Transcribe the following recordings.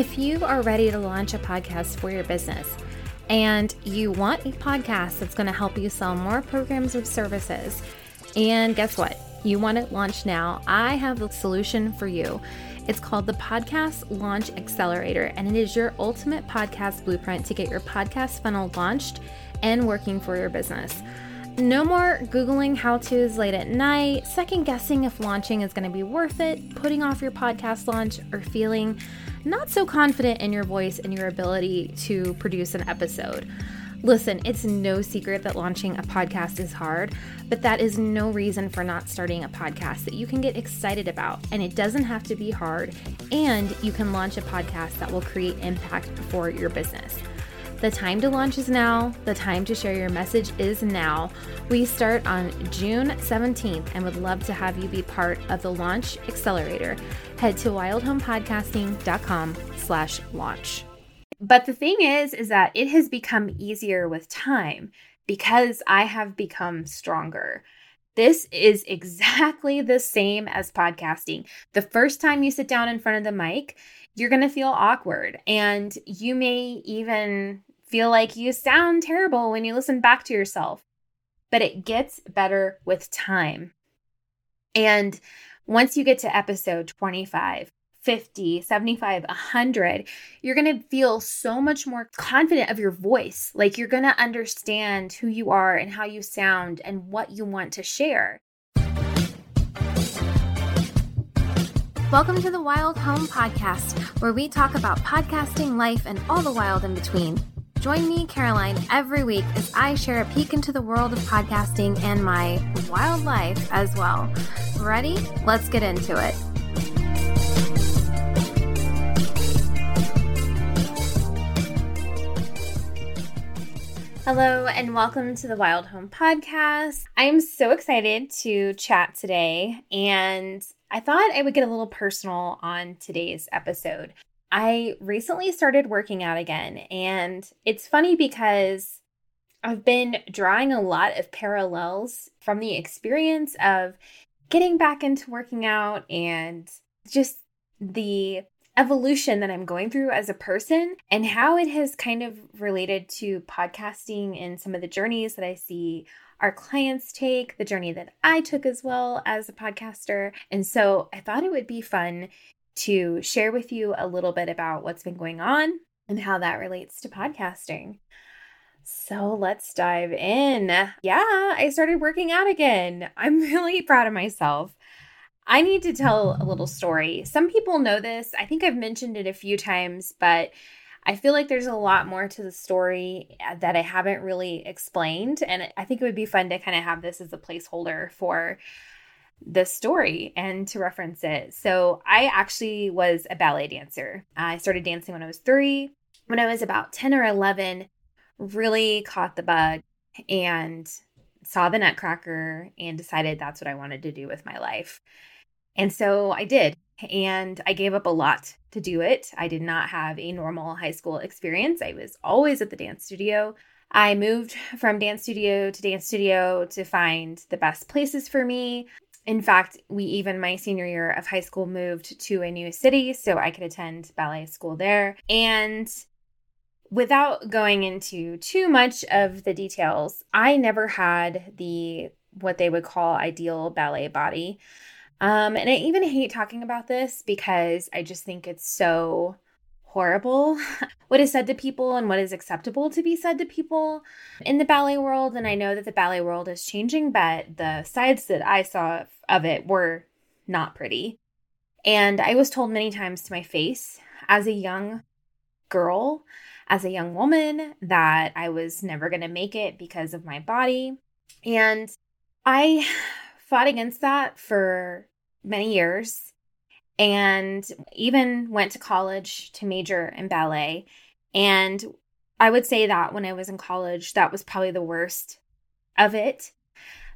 If you are ready to launch a podcast for your business and you want a podcast that's going to help you sell more programs or services, and guess what? You want it launched now. I have the solution for you. It's called the Podcast Launch Accelerator, and it is your ultimate podcast blueprint to get your podcast funnel launched and working for your business. No more Googling how to's late at night, second guessing if launching is going to be worth it, putting off your podcast launch, or feeling not so confident in your voice and your ability to produce an episode. Listen, it's no secret that launching a podcast is hard, but that is no reason for not starting a podcast that you can get excited about. And it doesn't have to be hard, and you can launch a podcast that will create impact for your business. The time to launch is now. The time to share your message is now. We start on June 17th and would love to have you be part of the Launch Accelerator. Head to wildhomepodcasting.com slash launch. But the thing is, is that it has become easier with time because I have become stronger. This is exactly the same as podcasting. The first time you sit down in front of the mic, you're going to feel awkward and you may even feel like you sound terrible when you listen back to yourself. But it gets better with time. And once you get to episode 25, 50, 75, 100, you're going to feel so much more confident of your voice. Like you're going to understand who you are and how you sound and what you want to share. Welcome to the Wild Home Podcast, where we talk about podcasting, life, and all the wild in between. Join me, Caroline, every week as I share a peek into the world of podcasting and my wild life as well. Ready? Let's get into it. Hello, and welcome to the Wild Home Podcast. I'm so excited to chat today, and I thought I would get a little personal on today's episode. I recently started working out again, and it's funny because I've been drawing a lot of parallels from the experience of getting back into working out and just the evolution that I'm going through as a person and how it has kind of related to podcasting and some of the journeys that I see our clients take, the journey that I took as well as a podcaster. And so I thought it would be fun to share with you a little bit about what's been going on and how that relates to podcasting. So let's dive in. Yeah, I started working out again. I'm really proud of myself. I need to tell a little story. Some people know this. I think I've mentioned it a few times, but I feel like there's a lot more to the story uh, that I haven't really explained. And I think it would be fun to kind of have this as a placeholder for the story and to reference it. So, I actually was a ballet dancer. I started dancing when I was three. When I was about 10 or 11, really caught the bug and saw the Nutcracker and decided that's what I wanted to do with my life. And so I did. And I gave up a lot to do it. I did not have a normal high school experience. I was always at the dance studio. I moved from dance studio to dance studio to find the best places for me. In fact, we even my senior year of high school moved to a new city so I could attend ballet school there. And without going into too much of the details, I never had the what they would call ideal ballet body. Um, and I even hate talking about this because I just think it's so horrible what is said to people and what is acceptable to be said to people in the ballet world. And I know that the ballet world is changing, but the sides that I saw of it were not pretty. And I was told many times to my face as a young girl, as a young woman, that I was never going to make it because of my body. And I fought against that for many years and even went to college to major in ballet. And I would say that when I was in college, that was probably the worst of it.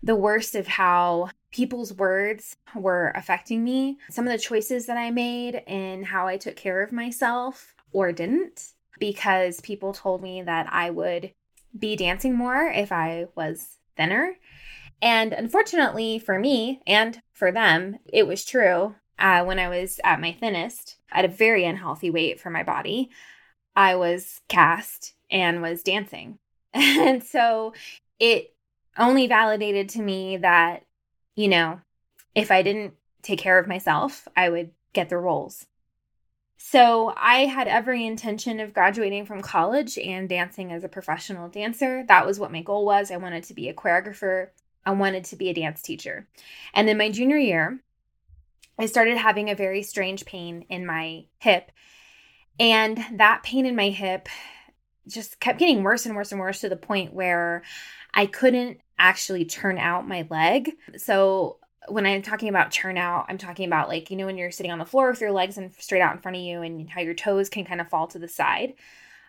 The worst of how people's words were affecting me, some of the choices that I made, and how I took care of myself or didn't, because people told me that I would be dancing more if I was thinner. And unfortunately for me and for them, it was true uh, when I was at my thinnest. at a very unhealthy weight for my body, I was cast and was dancing. and so it only validated to me that, you know, if I didn't take care of myself, I would get the roles. So I had every intention of graduating from college and dancing as a professional dancer. That was what my goal was. I wanted to be a choreographer. I wanted to be a dance teacher. And then my junior year, I started having a very strange pain in my hip. And that pain in my hip just kept getting worse and worse and worse to the point where I couldn't actually turn out my leg. So when I'm talking about turn out, I'm talking about like, you know, when you're sitting on the floor with your legs and straight out in front of you and how your toes can kind of fall to the side.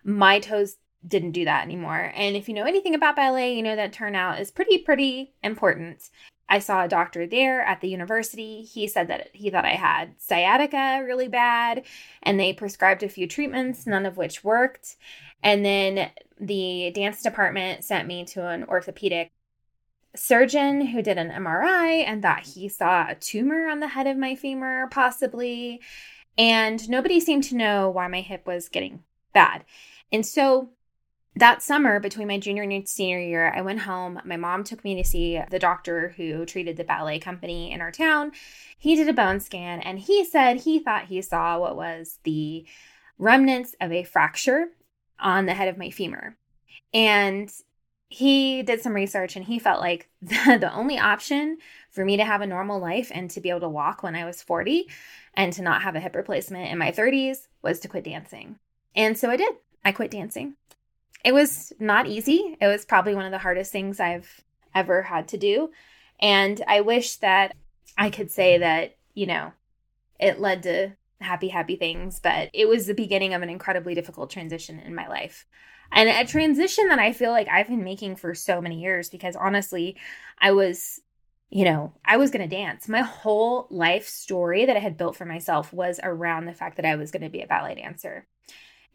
My toes didn't do that anymore. And if you know anything about ballet, you know that turnout is pretty, pretty important. I saw a doctor there at the university. He said that he thought I had sciatica really bad, and they prescribed a few treatments, none of which worked. And then the dance department sent me to an orthopedic surgeon who did an MRI and thought he saw a tumor on the head of my femur, possibly. And nobody seemed to know why my hip was getting bad. And so that summer between my junior and senior year, I went home. My mom took me to see the doctor who treated the ballet company in our town. He did a bone scan and he said he thought he saw what was the remnants of a fracture on the head of my femur. And he did some research and he felt like the, the only option for me to have a normal life and to be able to walk when I was 40 and to not have a hip replacement in my 30s was to quit dancing. And so I did. I quit dancing. It was not easy. It was probably one of the hardest things I've ever had to do. And I wish that I could say that, you know, it led to happy, happy things, but it was the beginning of an incredibly difficult transition in my life. And a transition that I feel like I've been making for so many years because honestly, I was, you know, I was going to dance. My whole life story that I had built for myself was around the fact that I was going to be a ballet dancer.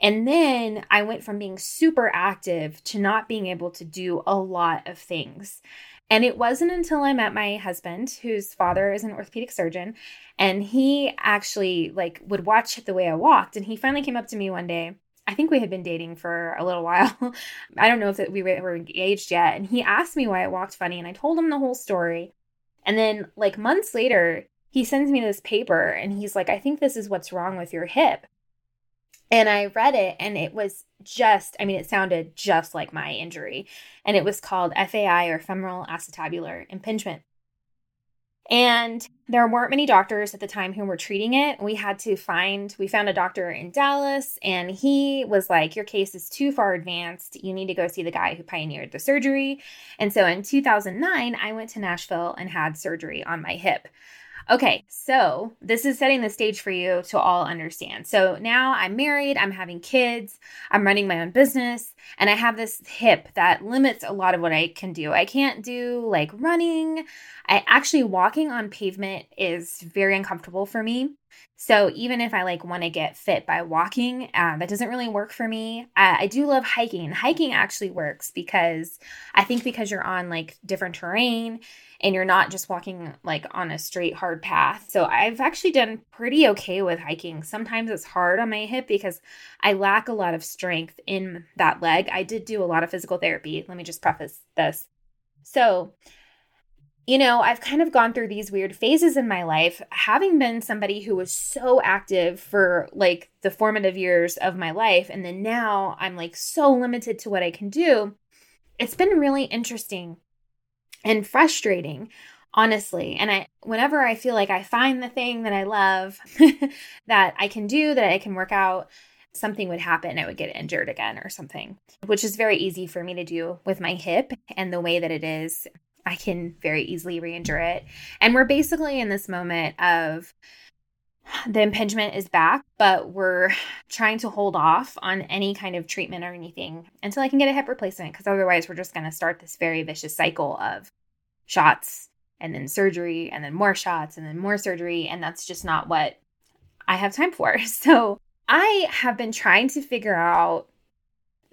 And then I went from being super active to not being able to do a lot of things. And it wasn't until I met my husband, whose father is an orthopedic surgeon, and he actually like would watch the way I walked. And he finally came up to me one day. I think we had been dating for a little while. I don't know if we were engaged yet. And he asked me why I walked funny, and I told him the whole story. And then, like months later, he sends me this paper and he's like, I think this is what's wrong with your hip. And I read it and it was just, I mean, it sounded just like my injury. And it was called FAI or femoral acetabular impingement. And there weren't many doctors at the time who were treating it. We had to find, we found a doctor in Dallas, and he was like, Your case is too far advanced. You need to go see the guy who pioneered the surgery. And so in 2009, I went to Nashville and had surgery on my hip. Okay, so this is setting the stage for you to all understand. So now I'm married, I'm having kids, I'm running my own business, and I have this hip that limits a lot of what I can do. I can't do like running. I actually walking on pavement is very uncomfortable for me. So even if I like want to get fit by walking, uh, that doesn't really work for me. I do love hiking. Hiking actually works because I think because you're on like different terrain and you're not just walking like on a straight hard path. So I've actually done pretty okay with hiking. Sometimes it's hard on my hip because I lack a lot of strength in that leg. I did do a lot of physical therapy. Let me just preface this. So, you know, I've kind of gone through these weird phases in my life, having been somebody who was so active for like the formative years of my life. And then now I'm like so limited to what I can do. It's been really interesting and frustrating honestly. And i whenever i feel like i find the thing that i love that i can do that i can work out something would happen i would get injured again or something which is very easy for me to do with my hip and the way that it is. I can very easily re-injure it. And we're basically in this moment of the impingement is back, but we're trying to hold off on any kind of treatment or anything until I can get a hip replacement because otherwise we're just going to start this very vicious cycle of shots and then surgery and then more shots and then more surgery. And that's just not what I have time for. So I have been trying to figure out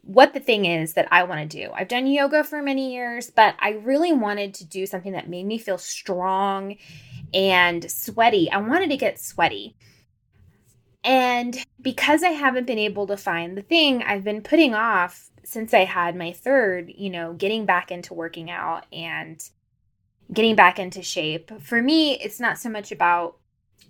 what the thing is that I want to do. I've done yoga for many years, but I really wanted to do something that made me feel strong and sweaty. I wanted to get sweaty. And because I haven't been able to find the thing, I've been putting off since I had my third, you know, getting back into working out and getting back into shape. For me, it's not so much about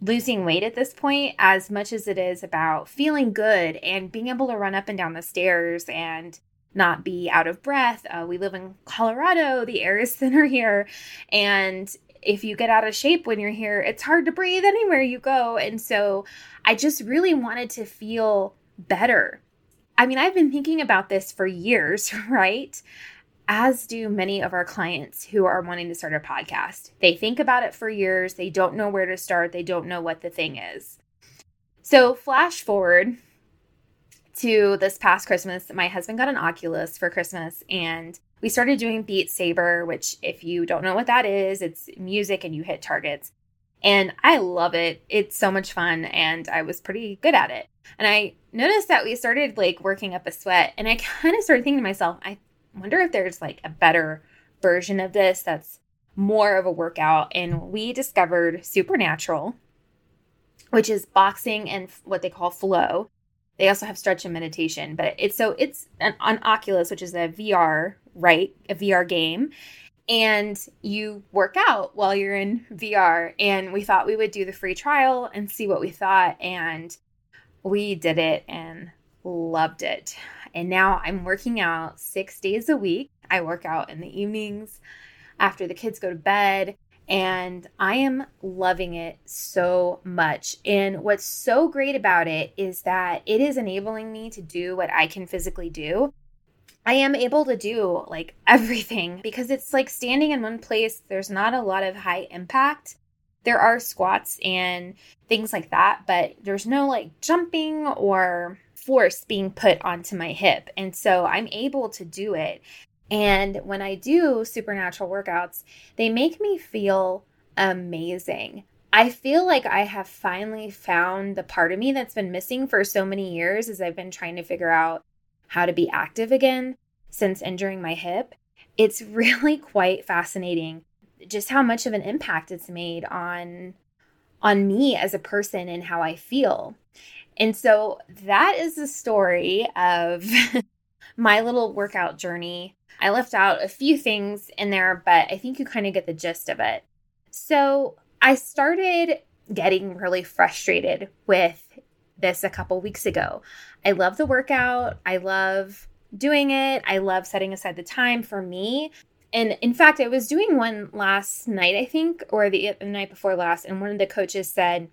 losing weight at this point as much as it is about feeling good and being able to run up and down the stairs and not be out of breath. Uh, we live in Colorado, the air is thinner here. And if you get out of shape when you're here, it's hard to breathe anywhere you go. And so I just really wanted to feel better. I mean, I've been thinking about this for years, right? As do many of our clients who are wanting to start a podcast. They think about it for years, they don't know where to start, they don't know what the thing is. So, flash forward to this past Christmas, my husband got an Oculus for Christmas and we started doing Beat Saber, which, if you don't know what that is, it's music and you hit targets. And I love it. It's so much fun and I was pretty good at it. And I noticed that we started like working up a sweat and I kind of started thinking to myself, I wonder if there's like a better version of this that's more of a workout. And we discovered Supernatural, which is boxing and what they call flow. They also have stretch and meditation, but it's so it's an, on Oculus, which is a VR, right? A VR game. And you work out while you're in VR. And we thought we would do the free trial and see what we thought. And we did it and loved it. And now I'm working out six days a week. I work out in the evenings after the kids go to bed and I am loving it so much. And what's so great about it is that it is enabling me to do what I can physically do. I am able to do like everything because it's like standing in one place. There's not a lot of high impact. There are squats and things like that, but there's no like jumping or force being put onto my hip. And so I'm able to do it. And when I do supernatural workouts, they make me feel amazing. I feel like I have finally found the part of me that's been missing for so many years as I've been trying to figure out how to be active again since injuring my hip. It's really quite fascinating just how much of an impact it's made on on me as a person and how I feel. And so that is the story of my little workout journey I left out a few things in there, but I think you kind of get the gist of it. So I started getting really frustrated with this a couple weeks ago. I love the workout. I love doing it. I love setting aside the time for me. And in fact, I was doing one last night, I think, or the, the night before last, and one of the coaches said,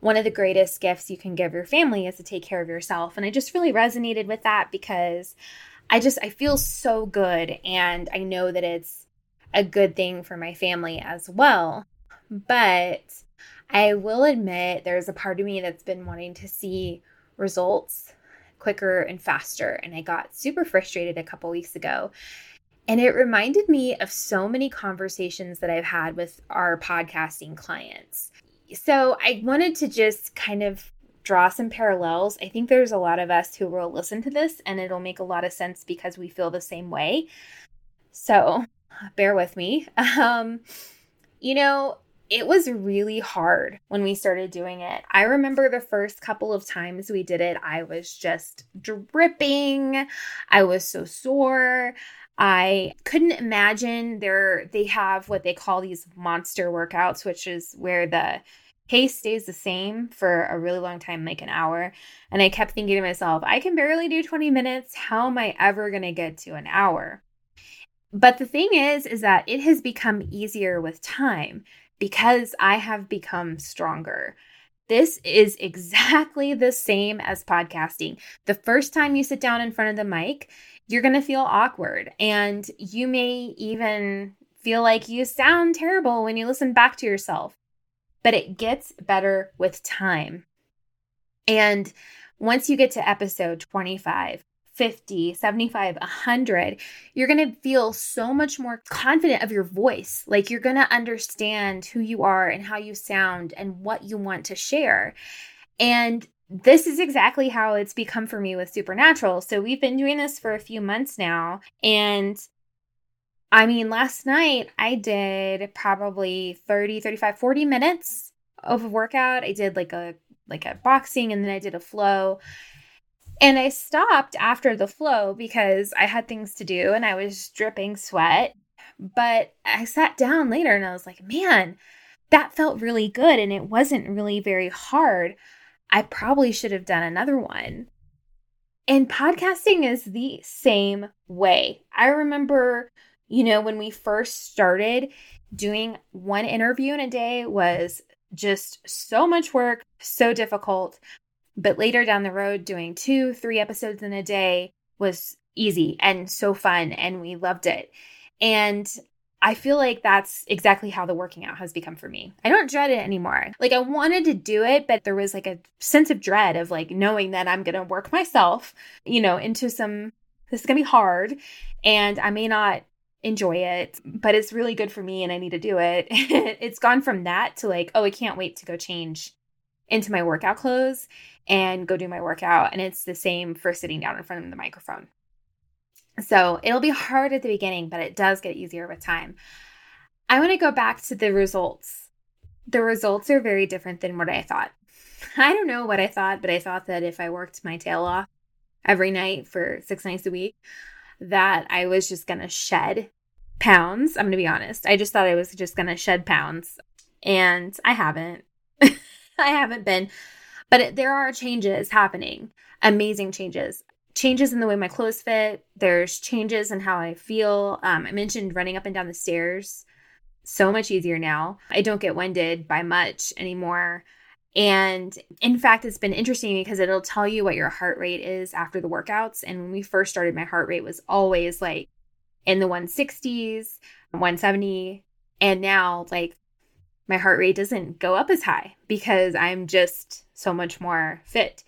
one of the greatest gifts you can give your family is to take care of yourself. And I just really resonated with that because I just I feel so good and I know that it's a good thing for my family as well. But I will admit there's a part of me that's been wanting to see results quicker and faster and I got super frustrated a couple weeks ago. And it reminded me of so many conversations that I've had with our podcasting clients. So I wanted to just kind of draw some parallels. I think there's a lot of us who will listen to this and it'll make a lot of sense because we feel the same way. So bear with me. Um, you know, it was really hard when we started doing it. I remember the first couple of times we did it, I was just dripping. I was so sore. I couldn't imagine they have what they call these monster workouts, which is where the pace stays the same for a really long time, like an hour. And I kept thinking to myself, I can barely do 20 minutes. How am I ever going to get to an hour? But the thing is, is that it has become easier with time because I have become stronger. This is exactly the same as podcasting. The first time you sit down in front of the mic, you're going to feel awkward and you may even feel like you sound terrible when you listen back to yourself but it gets better with time. And once you get to episode 25, 50, 75, 100, you're going to feel so much more confident of your voice. Like you're going to understand who you are and how you sound and what you want to share. And this is exactly how it's become for me with Supernatural. So we've been doing this for a few months now. And I mean, last night I did probably 30, 35, 40 minutes of a workout. I did like a like a boxing and then I did a flow. And I stopped after the flow because I had things to do and I was dripping sweat. But I sat down later and I was like, man, that felt really good and it wasn't really very hard. I probably should have done another one. And podcasting is the same way. I remember, you know, when we first started, doing one interview in a day was just so much work, so difficult. But later down the road, doing two, three episodes in a day was easy and so fun, and we loved it. And I feel like that's exactly how the working out has become for me. I don't dread it anymore. Like I wanted to do it, but there was like a sense of dread of like knowing that I'm going to work myself, you know, into some this is going to be hard and I may not enjoy it, but it's really good for me and I need to do it. it's gone from that to like, oh, I can't wait to go change into my workout clothes and go do my workout. And it's the same for sitting down in front of the microphone. So it'll be hard at the beginning, but it does get easier with time. I want to go back to the results. The results are very different than what I thought. I don't know what I thought, but I thought that if I worked my tail off every night for six nights a week, that I was just going to shed pounds. I'm going to be honest. I just thought I was just going to shed pounds, and I haven't. I haven't been. But it, there are changes happening, amazing changes. Changes in the way my clothes fit. There's changes in how I feel. Um, I mentioned running up and down the stairs. So much easier now. I don't get winded by much anymore. And in fact, it's been interesting because it'll tell you what your heart rate is after the workouts. And when we first started, my heart rate was always like in the 160s, 170. And now, like, my heart rate doesn't go up as high because I'm just so much more fit.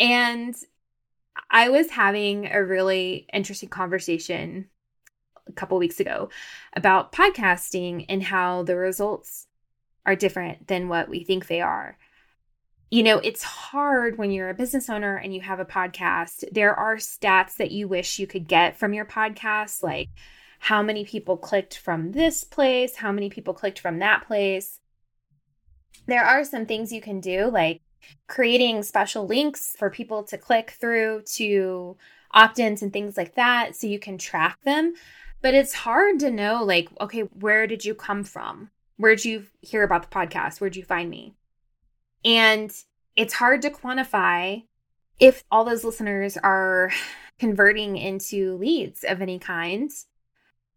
And I was having a really interesting conversation a couple weeks ago about podcasting and how the results are different than what we think they are you know, it's hard when you're a business owner and you have a podcast. There are stats that you wish you could get from your podcast, like how many people clicked from this place, how many people clicked from that place. There are some things you can do, like creating special links for people to click through to opt ins and things like that so you can track them. But it's hard to know, like, okay, where did you come from? Where'd you hear about the podcast? Where'd you find me? And it's hard to quantify if all those listeners are converting into leads of any kind,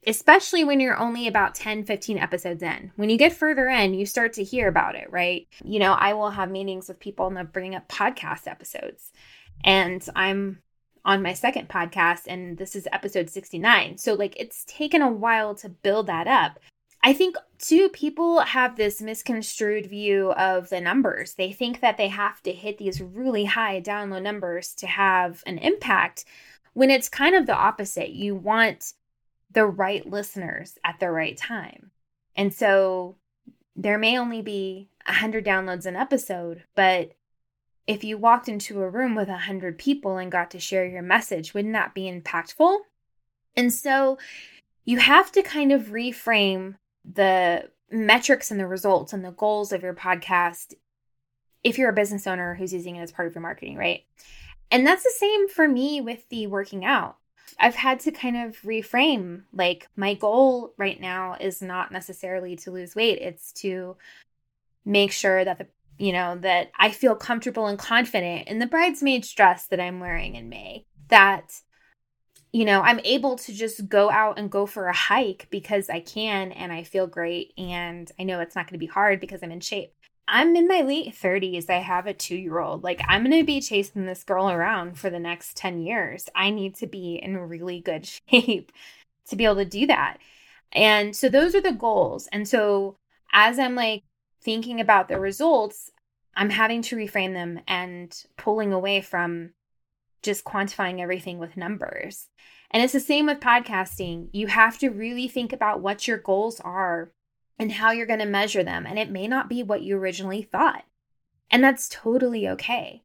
especially when you're only about 10, 15 episodes in. When you get further in, you start to hear about it, right? You know, I will have meetings with people and they're bringing up podcast episodes. And I'm on my second podcast, and this is episode 69. So, like, it's taken a while to build that up. I think too people have this misconstrued view of the numbers. They think that they have to hit these really high download numbers to have an impact when it's kind of the opposite. You want the right listeners at the right time. And so there may only be 100 downloads an episode, but if you walked into a room with 100 people and got to share your message, wouldn't that be impactful? And so you have to kind of reframe the metrics and the results and the goals of your podcast if you're a business owner who's using it as part of your marketing, right? And that's the same for me with the working out. I've had to kind of reframe like my goal right now is not necessarily to lose weight, it's to make sure that the you know that I feel comfortable and confident in the bridesmaid's dress that I'm wearing in May. That you know, I'm able to just go out and go for a hike because I can and I feel great. And I know it's not going to be hard because I'm in shape. I'm in my late 30s. I have a two year old. Like, I'm going to be chasing this girl around for the next 10 years. I need to be in really good shape to be able to do that. And so, those are the goals. And so, as I'm like thinking about the results, I'm having to reframe them and pulling away from just quantifying everything with numbers. And it's the same with podcasting. You have to really think about what your goals are and how you're going to measure them. And it may not be what you originally thought. And that's totally okay.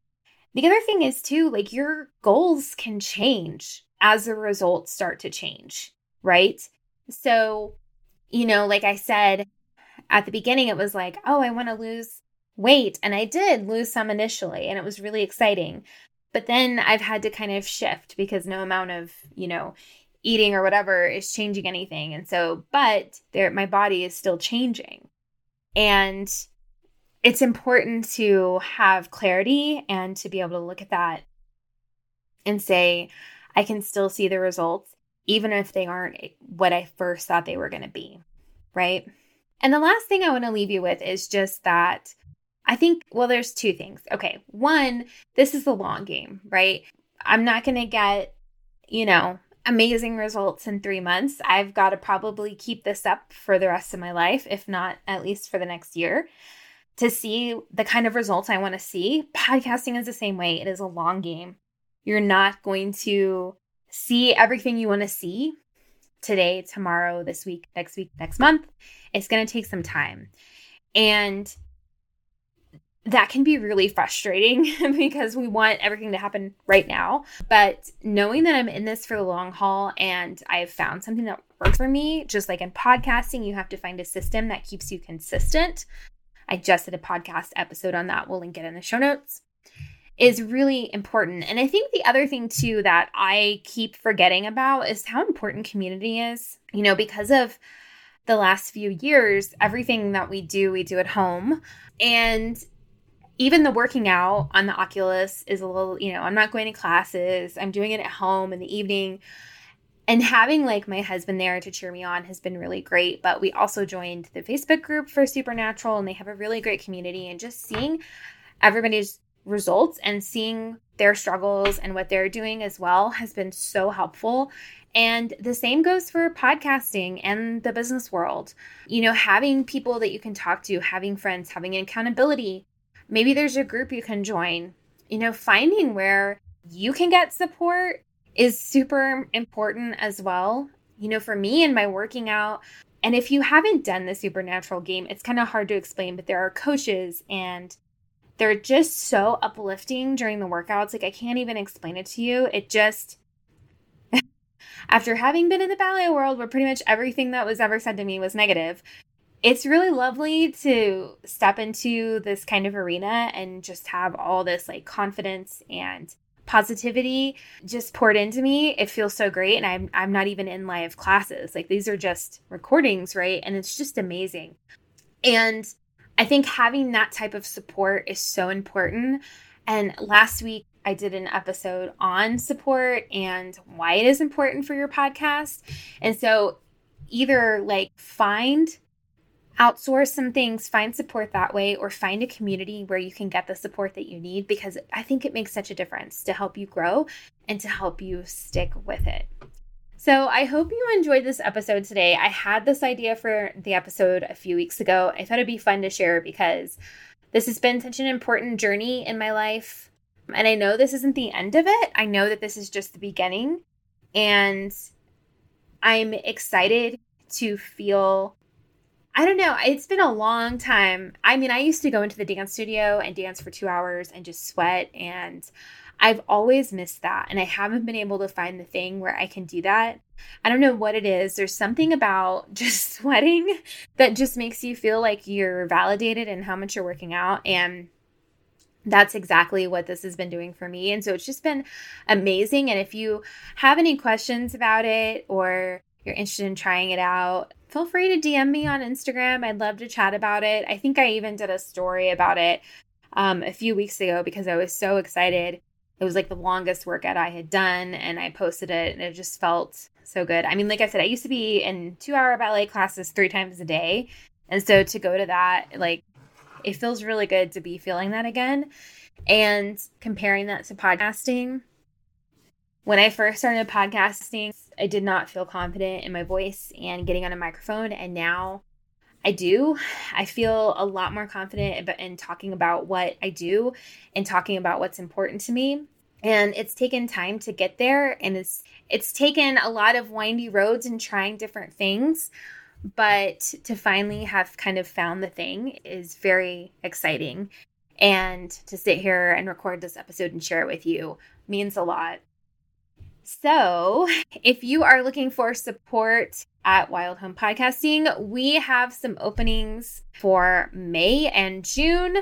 The other thing is, too, like your goals can change as the results start to change, right? So, you know, like I said at the beginning, it was like, oh, I want to lose weight. And I did lose some initially, and it was really exciting. But then I've had to kind of shift because no amount of, you know, eating or whatever is changing anything. And so, but there, my body is still changing. And it's important to have clarity and to be able to look at that and say, I can still see the results, even if they aren't what I first thought they were going to be. Right. And the last thing I want to leave you with is just that I think, well, there's two things. Okay. One, this is the long game, right? I'm not going to get, you know, amazing results in three months. I've got to probably keep this up for the rest of my life, if not at least for the next year, to see the kind of results I want to see. Podcasting is the same way, it is a long game. You're not going to see everything you want to see today, tomorrow, this week, next week, next month. It's going to take some time. And that can be really frustrating because we want everything to happen right now. But knowing that I'm in this for the long haul and I've found something that works for me, just like in podcasting, you have to find a system that keeps you consistent. I just did a podcast episode on that. We'll link it in the show notes. Is really important. And I think the other thing too that I keep forgetting about is how important community is. You know, because of the last few years, everything that we do, we do at home. And even the working out on the Oculus is a little, you know, I'm not going to classes. I'm doing it at home in the evening. And having like my husband there to cheer me on has been really great. But we also joined the Facebook group for Supernatural and they have a really great community. And just seeing everybody's results and seeing their struggles and what they're doing as well has been so helpful. And the same goes for podcasting and the business world. You know, having people that you can talk to, having friends, having an accountability Maybe there's a group you can join. You know, finding where you can get support is super important as well. You know, for me and my working out, and if you haven't done the supernatural game, it's kind of hard to explain, but there are coaches and they're just so uplifting during the workouts. Like, I can't even explain it to you. It just, after having been in the ballet world where pretty much everything that was ever said to me was negative, it's really lovely to step into this kind of arena and just have all this like confidence and positivity just poured into me. It feels so great and I'm I'm not even in live classes. Like these are just recordings, right? And it's just amazing. And I think having that type of support is so important. And last week I did an episode on support and why it is important for your podcast. And so either like find outsource some things, find support that way, or find a community where you can get the support that you need because I think it makes such a difference to help you grow and to help you stick with it. So, I hope you enjoyed this episode today. I had this idea for the episode a few weeks ago. I thought it'd be fun to share because this has been such an important journey in my life. And I know this isn't the end of it. I know that this is just the beginning. And I'm excited to feel I don't know. It's been a long time. I mean, I used to go into the dance studio and dance for two hours and just sweat. And I've always missed that. And I haven't been able to find the thing where I can do that. I don't know what it is. There's something about just sweating that just makes you feel like you're validated in how much you're working out. And that's exactly what this has been doing for me. And so it's just been amazing. And if you have any questions about it or you're interested in trying it out, feel free to DM me on Instagram. I'd love to chat about it. I think I even did a story about it um, a few weeks ago because I was so excited. It was like the longest workout I had done, and I posted it, and it just felt so good. I mean, like I said, I used to be in two hour ballet classes three times a day. And so to go to that, like, it feels really good to be feeling that again. And comparing that to podcasting, when I first started podcasting, I did not feel confident in my voice and getting on a microphone. And now I do. I feel a lot more confident in talking about what I do and talking about what's important to me. And it's taken time to get there and it's it's taken a lot of windy roads and trying different things, but to finally have kind of found the thing is very exciting. And to sit here and record this episode and share it with you means a lot. So, if you are looking for support at Wild Home Podcasting. We have some openings for May and June,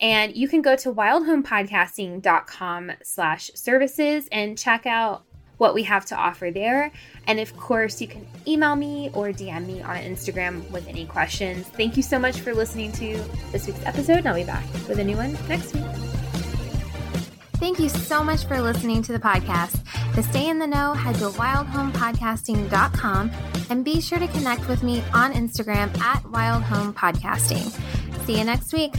and you can go to wildhomepodcasting.com slash services and check out what we have to offer there. And of course, you can email me or DM me on Instagram with any questions. Thank you so much for listening to this week's episode, and I'll be back with a new one next week. Thank you so much for listening to the podcast. To stay in the know, head to wildhomepodcasting.com and be sure to connect with me on Instagram at wildhomepodcasting. See you next week.